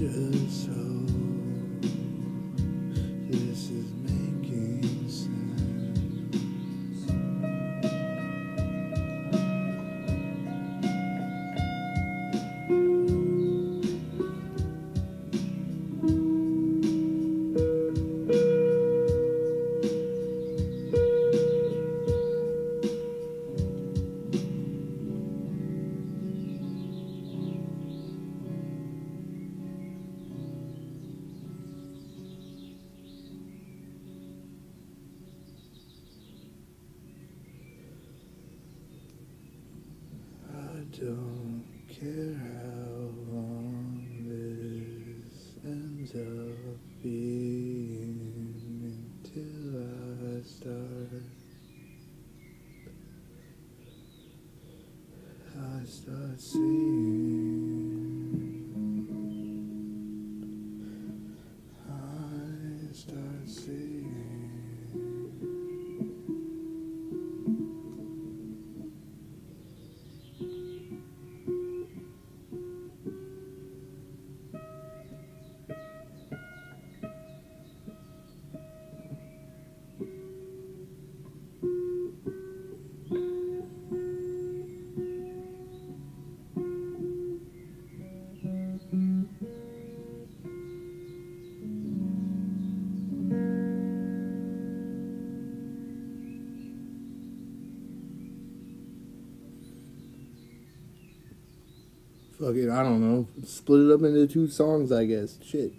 just so don't care how long this ends up being until I start. I start seeing. Fuck it, I don't know. Split it up into two songs, I guess. Shit.